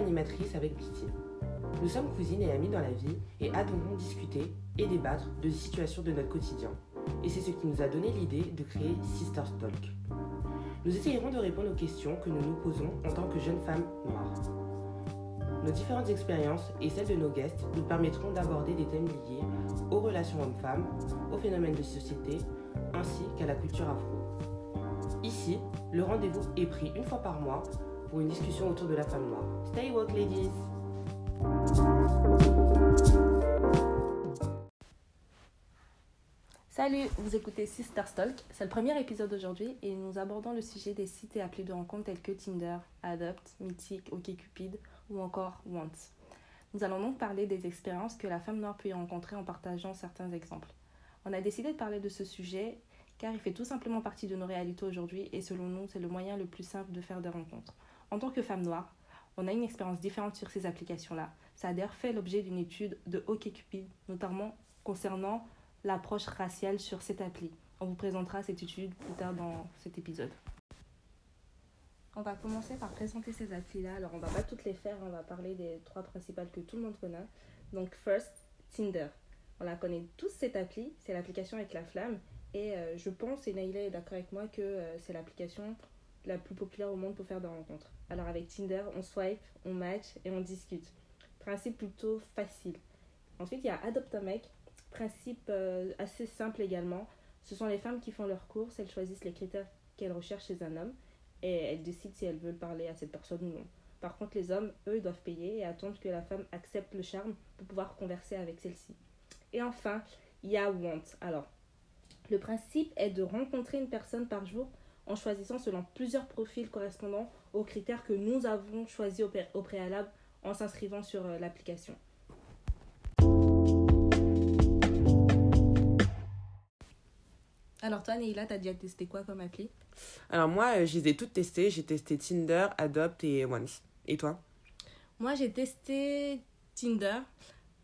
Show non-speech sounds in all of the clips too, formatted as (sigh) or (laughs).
co-animatrice avec Bitty. Nous sommes cousines et amies dans la vie et adorons discuter et débattre de situations de notre quotidien. Et c'est ce qui nous a donné l'idée de créer Sister Talk. Nous essayerons de répondre aux questions que nous nous posons en tant que jeunes femmes noires. Nos différentes expériences et celles de nos guests nous permettront d'aborder des thèmes liés aux relations hommes-femmes, aux phénomènes de société, ainsi qu'à la culture afro. Ici, le rendez-vous est pris une fois par mois pour une discussion autour de la femme noire. Stay woke, ladies! Salut, vous écoutez Sister Stalk. C'est le premier épisode aujourd'hui et nous abordons le sujet des sites et applis de rencontres tels que Tinder, Adopt, Mythic, OkCupid ou encore Want. Nous allons donc parler des expériences que la femme noire peut y rencontrer en partageant certains exemples. On a décidé de parler de ce sujet car il fait tout simplement partie de nos réalités aujourd'hui et selon nous, c'est le moyen le plus simple de faire des rencontres. En tant que femme noire, on a une expérience différente sur ces applications-là. Ça a d'ailleurs fait l'objet d'une étude de OkCupid, notamment concernant l'approche raciale sur cette appli. On vous présentera cette étude plus tard dans cet épisode. On va commencer par présenter ces applis-là. Alors, on va pas toutes les faire, on va parler des trois principales que tout le monde connaît. Donc, first, Tinder. On la connaît tous cette appli, c'est l'application avec la flamme. Et euh, je pense, et Naïla est d'accord avec moi, que euh, c'est l'application la plus populaire au monde pour faire des rencontres. Alors, avec Tinder, on swipe, on match et on discute. Principe plutôt facile. Ensuite, il y a Adopt a mec. Principe euh, assez simple également. Ce sont les femmes qui font leurs courses, elles choisissent les critères qu'elles recherchent chez un homme et elles décident si elles veulent parler à cette personne ou non. Par contre, les hommes, eux, doivent payer et attendre que la femme accepte le charme pour pouvoir converser avec celle-ci. Et enfin, il y a Want. Alors, le principe est de rencontrer une personne par jour en choisissant selon plusieurs profils correspondant aux critères que nous avons choisis au, pré- au préalable en s'inscrivant sur euh, l'application. Alors toi, Neila, t'as déjà testé quoi comme appli? Alors moi, euh, je les ai toutes testées. J'ai testé Tinder, Adopt et Once. Et toi? Moi, j'ai testé Tinder.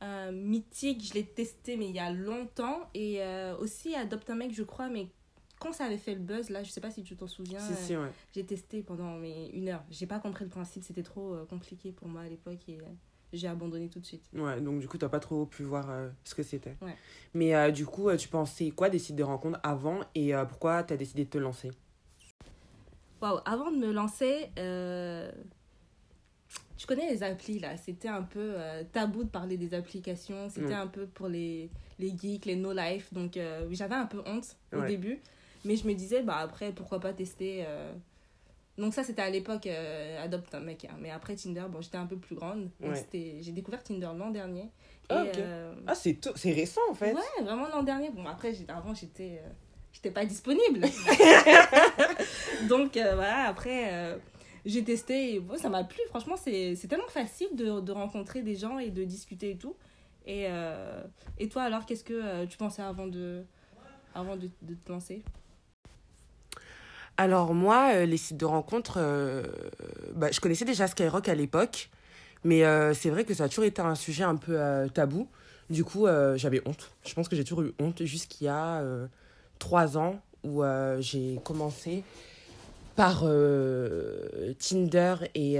Euh, Mythique, je l'ai testé, mais il y a longtemps. Et euh, aussi Adopt un mec, je crois, mais quand ça avait fait le buzz, là, je sais pas si tu t'en souviens. Si, euh, si, ouais. J'ai testé pendant mais, une heure. J'ai pas compris le principe, c'était trop euh, compliqué pour moi à l'époque et euh, j'ai abandonné tout de suite. Ouais, donc du coup, t'as pas trop pu voir euh, ce que c'était. Ouais. Mais du coup, tu pensais quoi des sites de rencontres avant et pourquoi t'as décidé de te lancer? Waouh, avant de me lancer, tu connais les applis là, c'était un peu euh, tabou de parler des applications, c'était Ouais. un peu pour les, les geeks, les no-life, donc euh, j'avais un peu honte au début, mais je me disais, bah après, pourquoi pas tester. euh. Donc ça, c'était à l'époque euh, Adopt un mec, hein. mais après Tinder, bon, j'étais un peu plus grande, Ouais. j'ai découvert Tinder l'an dernier. Ah, et, euh, Ah, c'est récent en fait. Ouais, vraiment l'an dernier. Bon, après, avant, j'étais euh, j'étais pas disponible. (laughs) Donc, euh, voilà, après, euh, j'ai testé et bon, ça m'a plu. Franchement, c'est c'est tellement facile de, de rencontrer des gens et de discuter et tout. Et, euh, et toi, alors, qu'est-ce que tu pensais avant de, avant de, de te lancer? Alors moi, euh, les sites de rencontres, euh, bah, je connaissais déjà Skyrock à l'époque, mais euh, c'est vrai que ça a toujours été un sujet un peu tabou. Du coup, j'avais honte. Je pense que j'ai toujours eu honte jusqu'il y a trois ans où j'ai commencé par Tinder et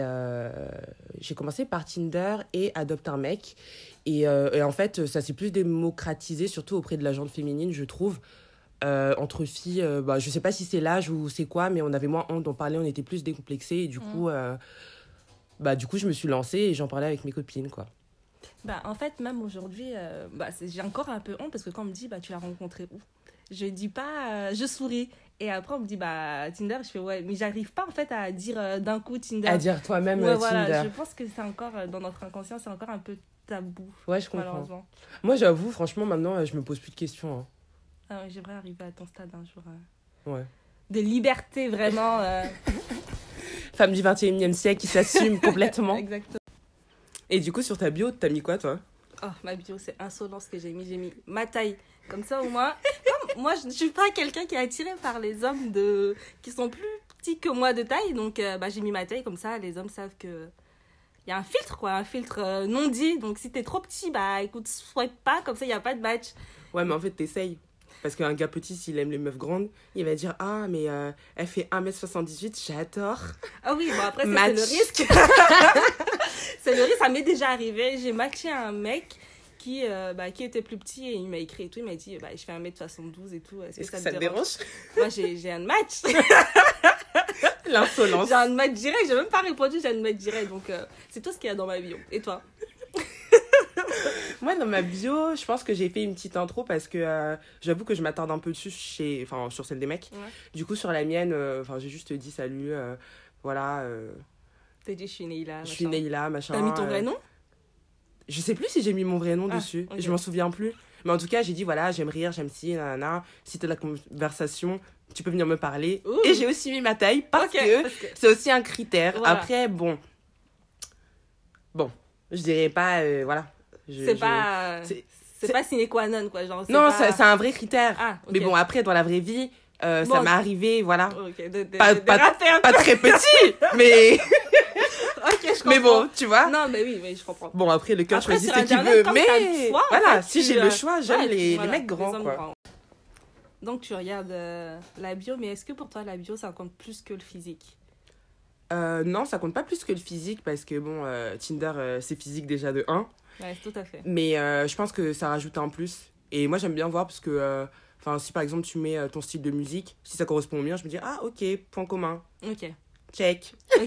j'ai commencé par Tinder et Adopte un mec et, et en fait ça s'est plus démocratisé surtout auprès de la gente féminine je trouve euh, entre filles, euh, bah, je sais pas si c'est l'âge ou c'est quoi, mais on avait moins honte d'en parler, on était plus décomplexés. Et du, Mm. coup, euh, bah, du coup, je me suis lancée et j'en parlais avec mes copines. Quoi. Bah, en fait, même aujourd'hui, euh, bah, j'ai encore un peu honte parce que quand on me dit, bah, tu l'as rencontré où? Je dis pas, je souris. Et après, on me dit, bah, Tinder, je fais, ouais, mais j'arrive pas en fait à dire d'un coup Tinder. À dire toi-même Ouais, voilà, Tinder. je pense que c'est encore, dans notre inconscient, c'est encore un peu tabou, Ouais, je comprends. Moi, j'avoue, franchement, maintenant, je me pose plus de questions. hein. Ah ouais, J'aimerais arriver à ton stade un jour. euh, Ouais. De liberté, vraiment. euh, (laughs) Femme du 21 e siècle qui s'assume complètement. (laughs) Exactement. Et du coup, sur ta bio, t'as mis quoi, toi? Oh, ma bio, c'est insolent ce que j'ai mis. J'ai mis ma taille. Comme ça, au moins. (laughs) Comme moi, je ne suis pas quelqu'un qui est attiré par les hommes de... qui sont plus petits que moi de taille. Donc, euh, bah, j'ai mis ma taille. Comme ça, les hommes savent que. Il y a un filtre, quoi. Un filtre euh, non dit. Donc, si t'es trop petit, bah écoute, swipe pas. Comme ça, il n'y a pas de match. Ouais, mais en fait, t'essayes. Parce qu'un gars petit, s'il aime les meufs grandes, il va dire Ah, mais euh, elle fait 1m78, j'adore. Ah oui, bon, après, (laughs) c'est le risque. C'est vrai, ça m'est déjà arrivé. J'ai matché un mec qui, euh, bah, qui était plus petit et il m'a écrit et tout. Il m'a dit bah, Je fais 1m72 et tout. Est-ce que, ça, que ça te dérange, Moi, j'ai un match. (laughs) L'insolence. j'ai un match direct. J'ai même pas répondu, j'ai un match direct. Donc, euh, c'est tout ce qu'il y a dans ma bio. Et toi? Moi, dans ma bio, je pense que j'ai fait une petite intro parce que euh, j'avoue que je m'attarde un peu dessus chez... enfin, sur celle des mecs. Ouais. Du coup, sur la mienne, euh, enfin, j'ai juste dit salut, euh, voilà, T'as dit Je suis Neila. je suis Neila, machin. T'as mis ton vrai nom? Je sais plus si j'ai mis mon vrai nom Ah, dessus. Je m'en souviens plus. Mais en tout cas, j'ai dit voilà, j'aime rire, j'aime ci, nanana. Si t'as de la conversation, tu peux venir me parler. Ouh. Et j'ai aussi mis ma taille parce que c'est aussi un critère. Voilà. Après, bon. Bon, je dirais pas. euh, voilà. C'est pas. c'est- pas sine qua non, quoi. Genre, Non, pas- c'est un vrai critère. Ah. Mais bon, après, dans la vraie vie, euh, ça m'est arrivé, voilà. Ok, de, de, Pas- de- pas- Pas très petit, mais, (laughs) peu. Ok, je comprends. (laughs) mais bon, tu vois. Non, mais oui, mais je comprends. Bon, après, le cœur choisit ce qu'il veut. Mais choix, voilà, fait, si j'ai euh, le choix, j'aime ouais, les, voilà, les mecs grands, les quoi. grands. Donc, tu regardes euh, la bio, mais est-ce que pour toi, la bio, ça compte plus que le physique? Euh, non, ça compte pas plus que le physique parce que bon, euh, Tinder, c'est physique déjà de 1. Ouais, tout à fait. Mais euh, je pense que ça rajoute un plus. Et moi, j'aime bien voir parce que, euh, enfin, si par exemple tu mets euh, ton style de musique, si ça correspond au mien, je me dis, ah ok, point commun, Ok. check. (laughs)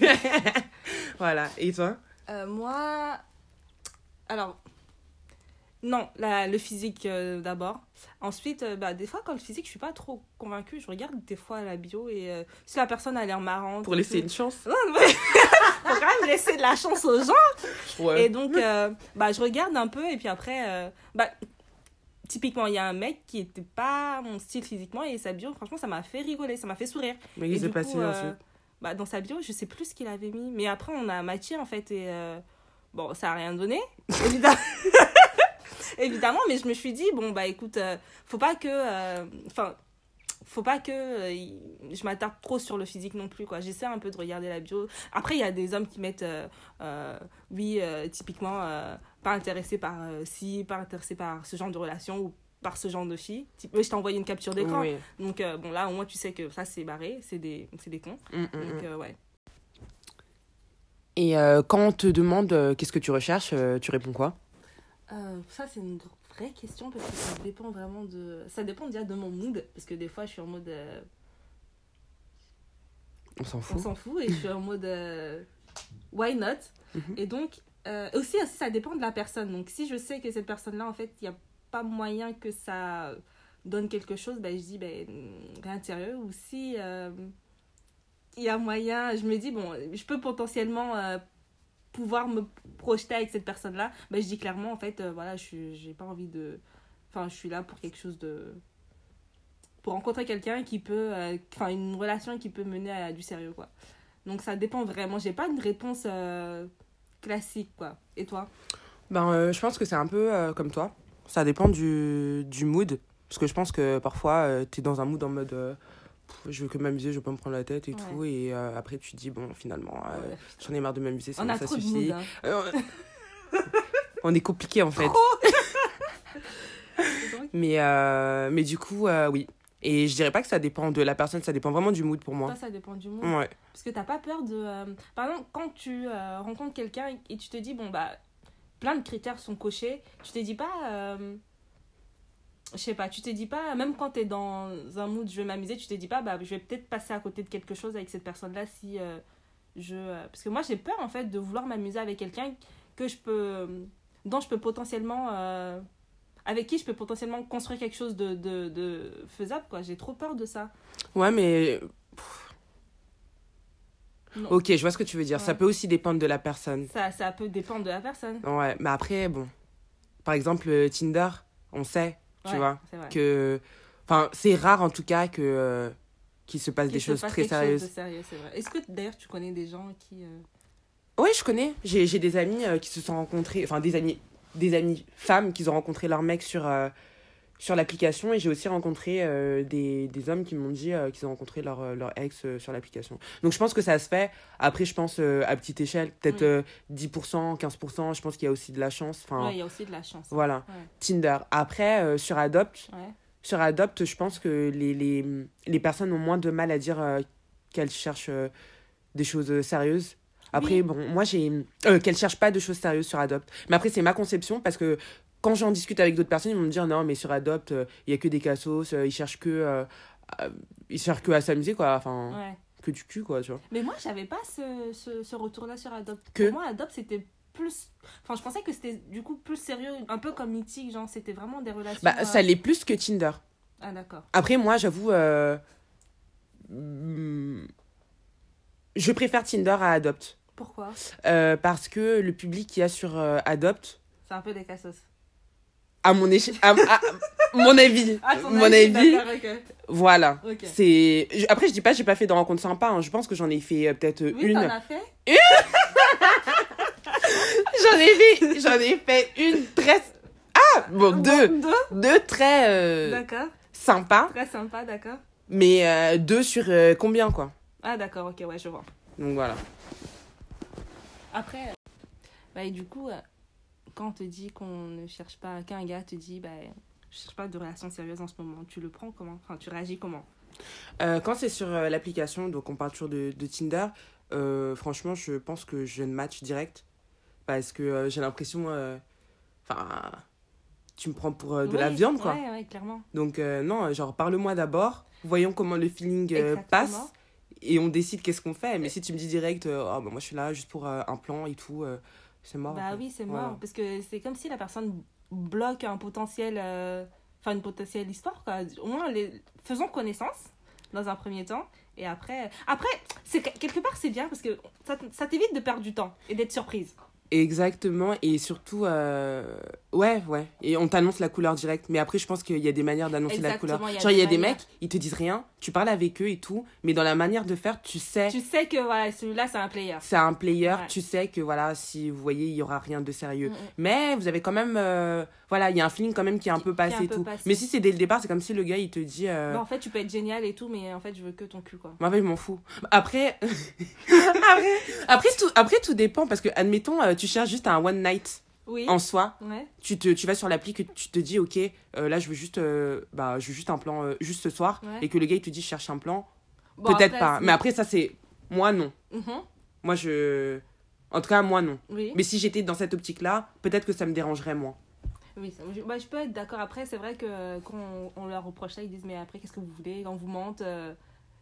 Voilà. Et toi? Euh, moi, alors, non, la- le physique euh, d'abord. Ensuite, euh, bah, des fois, quand le physique, je suis pas trop convaincue. Je regarde des fois la bio et euh, si la personne a l'air marrante. Pour laisser tout- une chance Non, (laughs) mais (laughs) faut quand même laisser de la chance aux gens. Ouais. Et donc, euh, bah, je regarde un peu et puis après, euh, bah, typiquement, il y a un mec qui était pas mon style physiquement et sa bio, franchement, ça m'a fait rigoler, ça m'a fait sourire. Mais il s'est passé euh, bah, dans sa bio, je sais plus ce qu'il avait mis. Mais après, on a matché en fait et euh, bon, ça a rien donné, (laughs) évidemment. (laughs) évidemment, mais je me suis dit, bon, bah écoute, faut pas que. Enfin. Faut pas que euh, je m'attarde trop sur le physique non plus quoi. J'essaie un peu de regarder la bio. Après il y a des hommes qui mettent euh, euh, oui euh, typiquement euh, pas intéressé par euh, si pas intéressé par ce genre de relation ou par ce genre de fille. Type, oui, je t'ai envoyé une capture d'écran. Oui. donc euh, bon là au moins tu sais que ça c'est barré. C'est des c'est des cons. Mm, mm, donc mm. euh, ouais. Et euh, quand on te demande euh, qu'est-ce que tu recherches, euh, tu réponds quoi? Euh, ça, c'est une vraie question parce que ça dépend vraiment de. Ça dépend déjà de mon mood. Parce que des fois, je suis en mode. euh, On s'en on fout. s'en fout. Et je suis en mode. euh, why not? Mhm. Et donc, euh, aussi, ça dépend de la personne. Donc, si je sais que cette personne-là, en fait, il n'y a pas moyen que ça donne quelque chose, ben, je dis, ben, rien de sérieux. Ou si euh, il y a moyen, je me dis, bon, je peux potentiellement euh, pouvoir me projeter avec cette personne-là, ben, je dis clairement, en fait, euh, voilà, je j'ai pas envie de. Enfin, je suis là pour quelque chose de. Pour rencontrer quelqu'un qui peut. euh, Enfin, une relation qui peut mener à du sérieux, quoi. Donc, ça dépend vraiment. J'ai pas une réponse euh, classique, quoi. Et toi? Ben, je pense que c'est un peu comme toi. Ça dépend du, du mood. Parce que je pense que parfois, tu es dans un mood en mode je veux que m'amuser, je veux pas me prendre la tête et Ouais. tout. Et euh, après, tu te dis, bon, finalement, euh, Ouais. j'en ai marre de m'amuser, ça de suffit. mood. hein. Euh, on (laughs) est compliqué en fait. (laughs) Mais, mais du coup, oui. Et je dirais pas que ça dépend de la personne, ça dépend vraiment du mood pour moi. toi, ça dépend du mood. Ouais. Parce que t'as pas peur de. Par exemple, quand tu rencontres quelqu'un et tu te dis, bon, bah, plein de critères sont cochés, tu te dis pas. Je sais pas, tu te dis pas, même quand t'es dans un mood, je vais m'amuser, tu te dis pas, bah, je vais peut-être passer à côté de quelque chose avec cette personne-là si euh, je. euh, Parce que moi, j'ai peur, en fait, de vouloir m'amuser avec quelqu'un que je peux. dont je peux potentiellement. euh, Avec qui je peux potentiellement construire quelque chose de, de, de faisable, quoi. J'ai trop peur de ça. Ouais, mais. Non. Ok, je vois ce que tu veux dire. Ça peut aussi dépendre de la personne. Ça, ça peut dépendre de la personne. Ouais, mais après, bon. Par exemple, Tinder, on sait, tu Ouais, vois, que. Enfin, c'est rare en tout cas que. euh, qu'il se passe des se choses passe très chose sérieuses. de sérieux, c'est vrai. Est-ce que d'ailleurs tu connais des gens qui. euh, Ouais, je connais. J'ai j'ai des amis euh, qui se sont rencontrés, enfin des amis, des amis femmes qui ont rencontré leur mec sur, euh, sur l'application et j'ai aussi rencontré euh, des, des hommes qui m'ont dit euh, qu'ils ont rencontré leur, euh, leur ex euh, sur l'application. Donc je pense que ça se fait. Après, je pense à petite échelle, peut-être Oui. euh, 10%, 15%. Je pense qu'il y a aussi de la chance. Enfin, Ouais, il y a aussi de la chance. voilà. Ouais. Tinder. Après, sur Adopt, Ouais. sur Adopt, je pense que les, les, les personnes ont moins de mal à dire qu'elles cherchent des choses sérieuses. Après, Oui. bon, moi, j'ai. euh, qu'elle cherche pas de choses sérieuses sur Adopt. Mais après, c'est ma conception parce que quand j'en discute avec d'autres personnes, ils vont me dire non, mais sur Adopt, euh, il y a que des cassos, euh, ils cherchent que. euh, à- ils cherchent que à s'amuser, quoi. Enfin, Ouais. que du cul, quoi, tu vois. Mais moi, j'avais pas ce, ce, ce retour-là sur Adopt. Que Pour moi, Adopt, c'était plus. Enfin, je pensais que c'était du coup plus sérieux, un peu comme Mythique, genre, c'était vraiment des relations. Bah, euh, ça l'est plus que Tinder. Ah, d'accord. Après, moi, j'avoue. euh, hmm, Je préfère Tinder à Adopt. Pourquoi? Euh, parce que le public qu'il y a sur euh, Adopt, C'est un peu des cassos. À mon, à, à- mon avis, (laughs) ton mon avis, voilà. C'est je- après je dis pas j'ai pas fait de rencontres sympas, hein. je pense que j'en ai fait euh, peut-être euh, Oui, une. as fait? (laughs) J'en ai fait j'en ai fait une très Ah, bon deux, Deux deux très euh, D'accord. sympas, Très sympa, d'accord. mais euh, deux sur combien quoi? Ah, d'accord, ok, ouais, je vois. Donc voilà. Après, bah, et du coup, quand on te dit qu'on ne cherche pas, qu'un gars te dit, bah, je cherche pas de relation sérieuse en ce moment, tu le prends comment? Enfin, tu réagis comment? Euh, quand c'est sur euh, l'application, donc on parle toujours de, de Tinder, euh, franchement, je pense que je ne match direct. Parce que j'ai l'impression. Enfin. tu me prends pour de la viande, quoi. Ouais, ouais, clairement. Donc, non, genre, parle-moi d'abord. Voyons comment le feeling passe. Et on décide qu'est-ce qu'on fait. Mais si tu me dis direct, oh, bah, moi je suis là juste pour un plan et tout, c'est mort. Bah oui, c'est Voilà. mort. Parce que c'est comme si la personne bloque un potentiel. euh, Enfin, une potentielle histoire, quoi. Au moins, les... faisons connaissance dans un premier temps. Et après, après c'est quelque part, c'est bien parce que ça, ça t'évite de perdre du temps et d'être surprise. Exactement. Et surtout, euh, ouais, ouais. Et on t'annonce la couleur directe. Mais après, je pense qu'il y a des manières d'annoncer la couleur. il y a Genre, il des y a des manières. mecs, ils te disent rien, tu parles avec eux et tout. Mais dans la manière de faire, tu sais. Tu sais que voilà, celui-là, c'est un player. C'est un player, Ouais. tu sais que voilà, si vous voyez, il y aura rien de sérieux. Mm, mm. Mais vous avez quand même, euh, voilà, il y a un feeling quand même qui est un Qui- peu passé et tout. passé. Mais si c'est dès le départ, c'est comme si le gars il te dit, euh, Bah, en fait, tu peux être génial et tout, mais en fait, je veux que ton cul, quoi. en fait, je m'en fous. Après, (laughs) (laughs) après, après tout, après tout dépend parce que admettons, euh, tu cherches juste un one night Oui. en soi. Ouais. Tu te, tu vas sur l'appli que tu te dis, ok, euh, là je veux juste, euh, bah, je veux juste un plan, euh, juste ce soir, Ouais. et que le gars il te dit, je cherche un plan. Bon, Peut-être pas. Mais après ça c'est, moi non. Mhm. Moi je, en tout cas moi non. Oui. Mais si j'étais dans cette optique-là, peut-être que ça me dérangerait moins. Oui, je, bah, je peux être d'accord. Après, c'est vrai que quand on, on leur reproche ça, ils disent Mais après, qu'est-ce que vous voulez? On vous mente.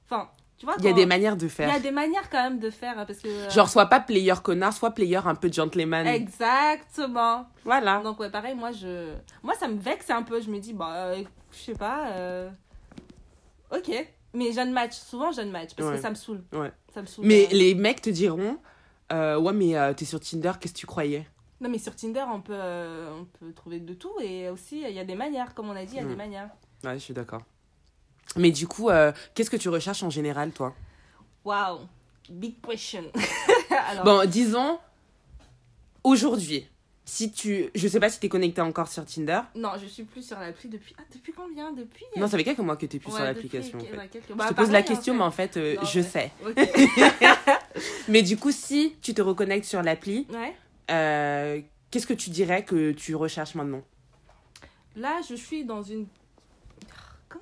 Enfin, tu vois, Il y a des manières de il y faire. a des manières quand même de faire. hein, Parce que, euh, Genre, soit pas player connard, soit player un peu gentleman. Exactement. Voilà. Donc, ouais, pareil, moi, je... moi, ça me vexe un peu. Je me dis Bah, euh, je sais pas. euh, Ok. Mais jeune match. Souvent, jeune match. Parce Ouais. que ça me saoule. Ouais. Ça me saoule. Mais les mecs te diront, euh, ouais, mais t'es sur Tinder, qu'est-ce que tu croyais? Non, mais sur Tinder, on peut, on peut trouver de tout. Et aussi, il y a des manières. Comme on a dit, il y a des manières. Ouais, je suis d'accord. Mais du coup, euh, qu'est-ce que tu recherches en général, toi? Waouh. Big question. (laughs) Alors, Bon, disons, aujourd'hui, si tu. Je sais pas si t'es connecté encore sur Tinder. Non, je suis plus sur l'appli depuis. Ah, depuis combien? Depuis Non, ça fait quelques mois que t'es plus sur l'application, en depuis- fait. ouais, quelques- Je Bah, te pose la question, mais en fait, euh, Non, je ouais. sais. (laughs) Mais du coup, si tu te reconnectes sur l'appli, ouais. euh, qu'est-ce que tu dirais que tu recherches maintenant? Là, je suis dans une.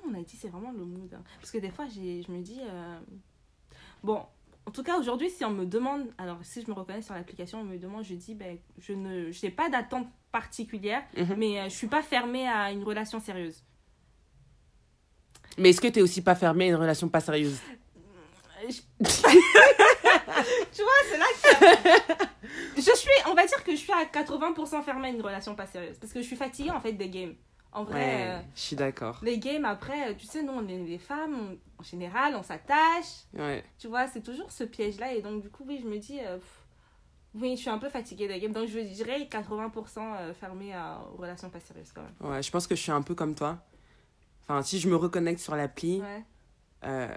Comme on a dit, c'est vraiment le mood. hein. Parce que des fois, je me dis. euh, Bon, en tout cas, aujourd'hui, si on me demande. Alors, si je me reconnais sur l'application, on me demande, je dis, ben, je n'ai pas d'attente particulière, Mhm. mais euh, je suis pas fermée à une relation sérieuse. Mais est-ce que t'es aussi pas fermé à une relation pas sérieuse? Euh, je- (laughs) tu vois, c'est là que. Je suis, on va dire que je suis à 80% fermée à une relation pas sérieuse. Parce que je suis fatiguée en fait des games. En vrai, Ouais, euh, je suis d'accord. les games après, euh, tu sais, nous on est des femmes, on- en général, on s'attache. Ouais. Tu vois, c'est toujours ce piège-là. Et donc, du coup, oui, je me dis. euh, pff, oui, je suis un peu fatiguée des games. Donc, je dirais 80% euh, fermée à aux relations pas sérieuses quand même. Ouais, je pense que je suis un peu comme toi. Enfin, si je me reconnecte sur l'appli, Ouais. euh,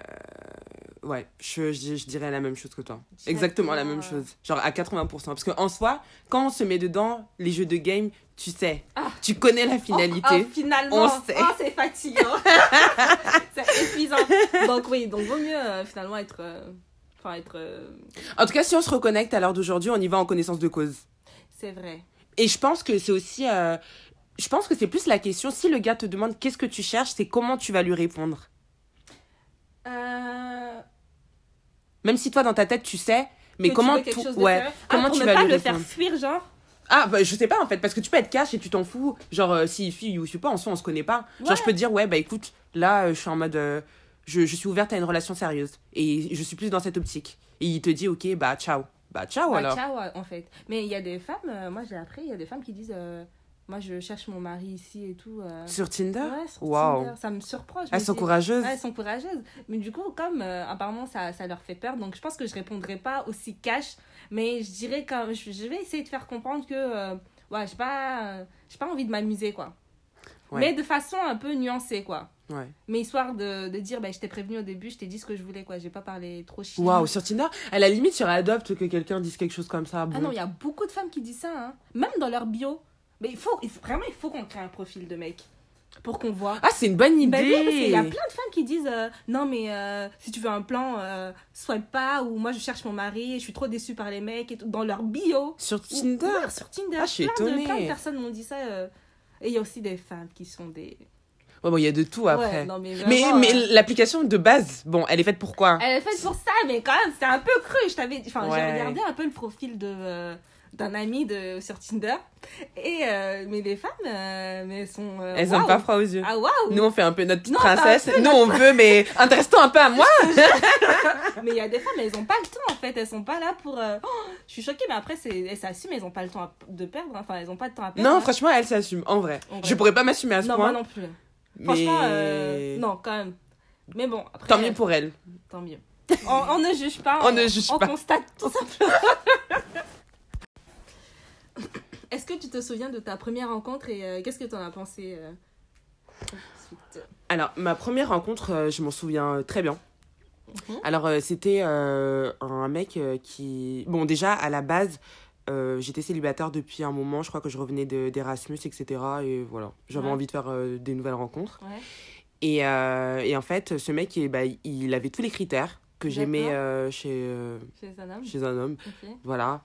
ouais, je, je, je dirais la même chose que toi. Exactement la même euh, chose. Genre à 80%. Parce qu'en soi, quand on se met dedans, les jeux de game, tu sais. Ah. Tu connais la finalité. Oh, oh, finalement, On sait. oh, c'est fatigant. (laughs) c'est épuisant. Donc oui, donc vaut mieux euh, finalement être... euh, Enfin, être... euh, En tout cas, si on se reconnecte à l'heure d'aujourd'hui, on y va en connaissance de cause. C'est vrai. Et je pense que c'est aussi. je pense que c'est plus la question. Si le gars te demande qu'est-ce que tu cherches, c'est comment tu vas lui répondre. Euh... Même si toi, dans ta tête, tu sais, Mais que comment tu veux ouais. Ah, comment pour tu vas pas le faire fuir, genre Ah, bah, je sais pas en fait, parce que tu peux être cash et tu t'en fous. Genre, euh, si fille ou je sais pas, en soi, on se connaît pas. Genre, je peux te dire, ouais, bah écoute, là, euh, je suis en mode. euh, je, je suis ouverte à une relation sérieuse. Et je suis plus dans cette optique. Et il te dit, ok, bah ciao. Bah ciao Ouais, alors. ciao, ouais, en fait. Mais il y a des femmes, euh, moi j'ai appris, il y a des femmes qui disent euh, Moi je cherche mon mari ici et tout. euh. Sur Tinder? Ouais, sur. Tinder. Ça me surprend. me Elles sont dis- courageuses? Ouais, elles sont courageuses. Mais du coup, comme euh, apparemment ça, ça leur fait peur, donc je pense que je répondrai pas aussi cash. Mais je dirais quand je, je vais essayer de faire comprendre que euh, ouais, j'ai pas, euh, j'ai pas envie de m'amuser quoi. Ouais. Mais de façon un peu nuancée quoi. Ouais. Mais histoire de, de dire, bah, je t'ai prévenu au début, je t'ai dit ce que je voulais quoi. J'ai pas parlé trop chien. Waouh, sur Tinder, à la limite, sur Adopte que quelqu'un dise quelque chose comme ça. Bon. Ah non, il y a beaucoup de femmes qui disent ça, hein. même dans leur bio. Mais il faut, il faut- vraiment, il faut qu'on crée un profil de mec pour qu'on voit. Ah, c'est une bonne idée. Ben parce qu'il y a plein de femmes qui disent euh, non mais euh, si tu veux un plan euh, swipe pas ou moi je cherche mon mari je suis trop déçue par les mecs et tout dans leur bio. Sur Ou- Tinder. ouais, sur Tinder. Ah, je suis plein, de, plein de personnes m'ont dit ça euh, et il y a aussi des femmes qui sont des Ouais, bon, il y a de tout après. Ouais, non, mais, mais vraiment, mais l'application de base, bon, elle est faite pour quoi? Elle est faite pour ça mais quand même c'est un peu cru. Je t'avais enfin j'ai regardé un peu le profil de d'un ami de sur Tinder et euh, mais les femmes euh, mais elles sont euh, Elles ont pas froid aux yeux. ah waouh Nous, on fait un peu notre petite Non, princesse. peu Nous, on veut, mais intéresse-toi un peu à moi. (laughs) Mais il y a des femmes, elles ont pas le temps en fait. Elles sont pas là pour. euh, oh, je suis choquée, mais après, c'est... elles s'assument, elles ont pas le temps à- de perdre. hein. Enfin, elles ont pas de temps à perdre. Non, hein. franchement, elle s'assume, en vrai. En vrai. Je pourrais pas m'assumer à ce Non, point. moi non plus. mais... Franchement, non, quand même. Mais bon, après. Tant mieux pour elle. Tant mieux. On, on ne juge pas. On ne juge on pas. constate tout simplement. (laughs) (coughs) Est-ce que tu te souviens de ta première rencontre et euh, qu'est-ce que tu en as pensé euh, ensuite? Alors, ma première rencontre, euh, je m'en souviens très bien. Mhm. Alors, c'était un mec qui... Bon, déjà, à la base, j'étais célibataire depuis un moment. Je crois que je revenais de- d'Erasmus, etc. Et voilà, j'avais Ouais. envie de faire des nouvelles rencontres. Ouais. Et, et en fait, ce mec, ben, il avait tous les critères que j'aimais chez, Chez un homme chez un homme. Voilà.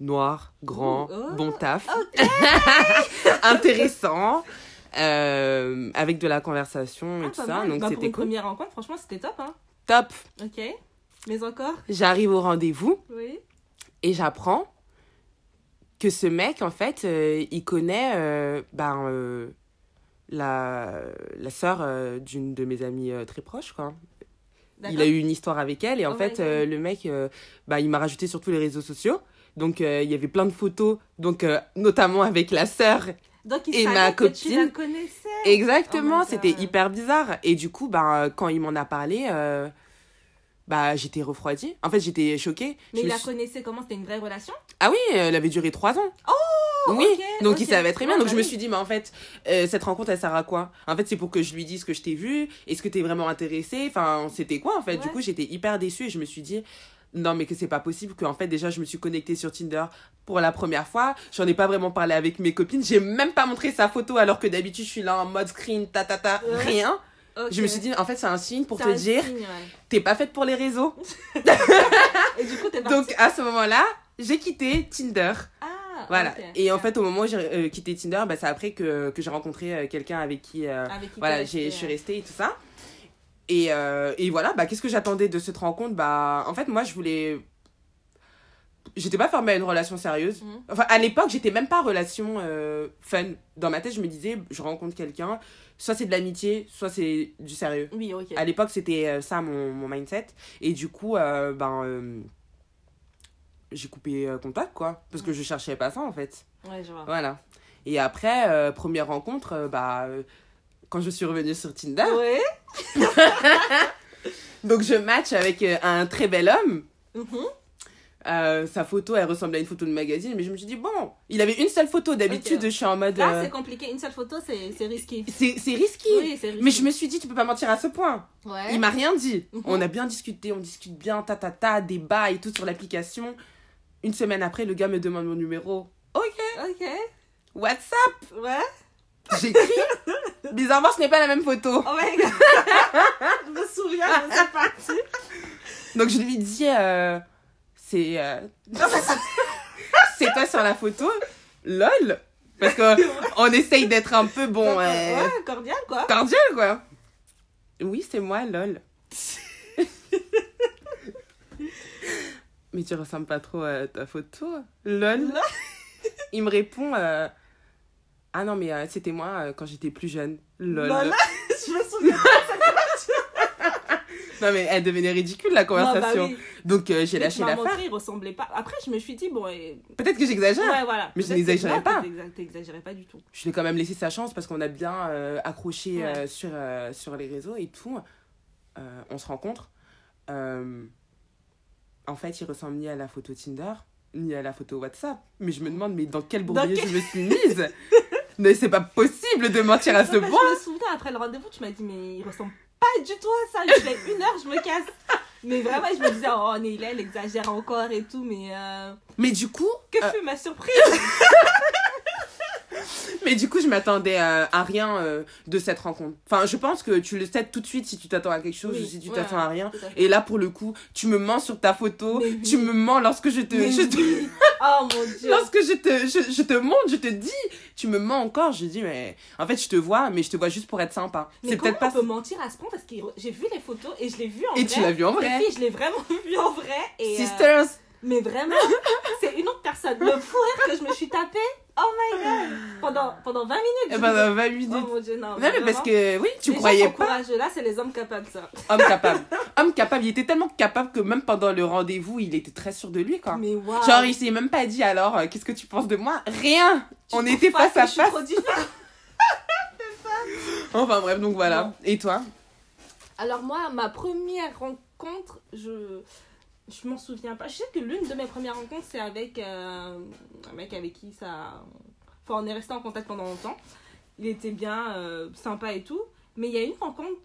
Noir, grand, oh, bon taf, (laughs) intéressant, euh, avec de la conversation et Ah, tout ça. mal. Donc Bah, c'était une cool. première rencontre, franchement, c'était top. Hein. Top. Ok. Mais encore J'arrive au rendez-vous Oui. et j'apprends que ce mec, en fait, euh, il connaît euh, ben, la, la sœur d'une de mes amies très proches, quoi. Il a eu une histoire avec elle et en Oh fait, le mec, bah, il m'a rajouté sur tous les réseaux sociaux. Donc, euh, il y avait plein de photos, donc euh, notamment avec la sœur. Donc, il Et savait ma que tu copine. la connaissais. Exactement, Oh c'était hyper bizarre. Et du coup, bah, quand il m'en a parlé, euh, bah, j'étais refroidie. En fait, j'étais choquée. Mais Je il la suis- connaissait comment? C'était une vraie relation? Ah oui, elle avait duré trois ans. Oh oui, donc il savait très bien. Ouais, Donc bah je me suis dit, mais en fait, euh, cette rencontre, elle sert à quoi? En fait, c'est pour que je lui dise que je t'ai vu. Est-ce que t'es vraiment intéressé Enfin, c'était quoi en fait? Du coup, j'étais hyper déçue et je me suis dit, non, mais que c'est pas possible. Qu'en fait, déjà, je me suis connectée sur Tinder pour la première fois. J'en ai pas vraiment parlé avec mes copines. J'ai même pas montré sa photo alors que d'habitude, je suis là en mode screen, ta ta ta, Ouais. rien. Je me suis dit, en fait, c'est un signe pour te dire, ouais. t'es pas faite pour les réseaux. (laughs) Et du coup. Donc à ce moment-là, j'ai quitté Tinder. Ah, Voilà. Et en fait, au moment où j'ai euh, quitté Tinder, bah, c'est après que, que j'ai rencontré euh, quelqu'un avec qui, euh, Avec qui voilà, j'ai- je suis restée et tout ça. Et, euh, et voilà, bah, qu'est-ce que j'attendais de cette rencontre? Bah, en fait, moi, je voulais. J'étais pas fermée à une relation sérieuse. Mhm. Enfin, à l'époque, j'étais même pas relation euh, fun. Dans ma tête, je me disais, je rencontre quelqu'un, soit c'est de l'amitié, soit c'est du sérieux. Oui, ok. À l'époque, c'était euh, ça mon, mon mindset. Et du coup, euh, ben, j'ai coupé contact, quoi. Parce que je cherchais pas ça, en fait. Ouais, je vois. Voilà. Et après, euh, première rencontre, euh, bah, quand je suis revenue sur Tinder, Ouais. (laughs) donc je match avec euh, un très bel homme. Mhm. Euh, sa photo, elle ressemblait à une photo de magazine, mais je me suis dit, bon, il avait une seule photo. D'habitude, Ok. je suis en mode. Là, euh, c'est compliqué. Une seule photo, c'est risqué. c'est risqué. Oui, risqué. Mais je me suis dit, tu peux pas mentir à ce point. Ouais. Il m'a rien dit. Mhm. On a bien discuté, on discute bien, ta ta ta, débat et tout sur l'application. Une semaine après, le gars me demande mon numéro. Ok, Ok. WhatsApp Ouais. J'écris. Bizarrement, ce n'est pas la même photo. Oh my god. je me souviens de cette partie. Donc je lui dis, euh, c'est euh, c'est toi sur la photo, lol, parce que on essaye d'être un peu bon, euh, Ouais, cordial, quoi. cordial quoi. Oui, c'est moi, lol. Mais tu ressembles pas trop à ta photo. Lol. Il me répond Ah non, mais euh, c'était moi euh, quand j'étais plus jeune. Lol. Lol. (laughs) je me souviens. (laughs) Non, mais elle devenait ridicule la Non, conversation. bah oui. Donc euh, j'ai lâché l'affaire. il ressemblait pas. Après, je me suis dit, bon, et... Peut-être que j'exagère. ouais, voilà. Mais je n'exagérais non, pas. T'exagérais pas du tout. Je lui ai quand même laissé sa chance parce qu'on a bien euh, accroché Ouais. sur, sur les réseaux et tout. On se rencontre. En fait, il ressemble ni à la photo Tinder, ni à la photo WhatsApp. Mais je me demande, mais dans quel bourbier quel- je me suis mise? (laughs) Mais c'est pas possible de mentir à ce point. Je me souviens, après le rendez-vous, tu m'as dit, mais il ressemble pas du tout à ça. Je fais une heure, je me casse. Mais vraiment, je me disais, oh, Neila, elle exagère encore et tout, mais euh, Mais du coup, que euh, fut ma surprise? (laughs) mais du coup, je m'attendais à, à rien euh, de cette rencontre. Enfin, je pense que tu le sais tout de suite si tu t'attends à quelque chose Oui, ou si tu ouais, t'attends à rien. Et là, pour le coup, tu me mens sur ta photo, oui. tu me mens lorsque je te, je te- oui. (laughs) Oh mon dieu lorsque je te, je, je te montre, je te dis, tu me mens encore. Je dis, mais en fait, je te vois, mais je te vois juste pour être sympa. Mais C'est peut-être pas. on peut mentir à ce point? Parce que j'ai vu les photos et je l'ai vu en Et vrai. tu l'as vu en vrai. Filles, je l'ai vraiment (laughs) vu en vrai. Et, euh, Sisters. mais vraiment, c'est une autre personne. Le fou que je me suis tapé, oh my god Pendant, pendant 20 minutes. Eh je me- dans 20 minutes. Oh mon dieu, non. non, mais parce que, oui, tu Les gens croyais sont pas. courageux. Là, c'est les hommes capables, ça. Homme capable. (laughs) Homme capable. Il était tellement capable que même pendant le rendez-vous, il était très sûr de lui, quoi. Mais waouh Genre, il s'est même pas dit alors, euh, qu'est-ce que tu penses de moi? Rien Tu On trouves était pas face que à je suis face. trop différente (laughs) (laughs) Enfin, bref, donc voilà. Non. Et toi? Alors moi, ma première rencontre, je je m'en souviens pas. Je sais que l'une de mes premières rencontres, c'est avec euh, un mec avec qui ça... Enfin, on est resté en contact pendant longtemps. Il était bien, euh, sympa et tout. Mais il y a une rencontre,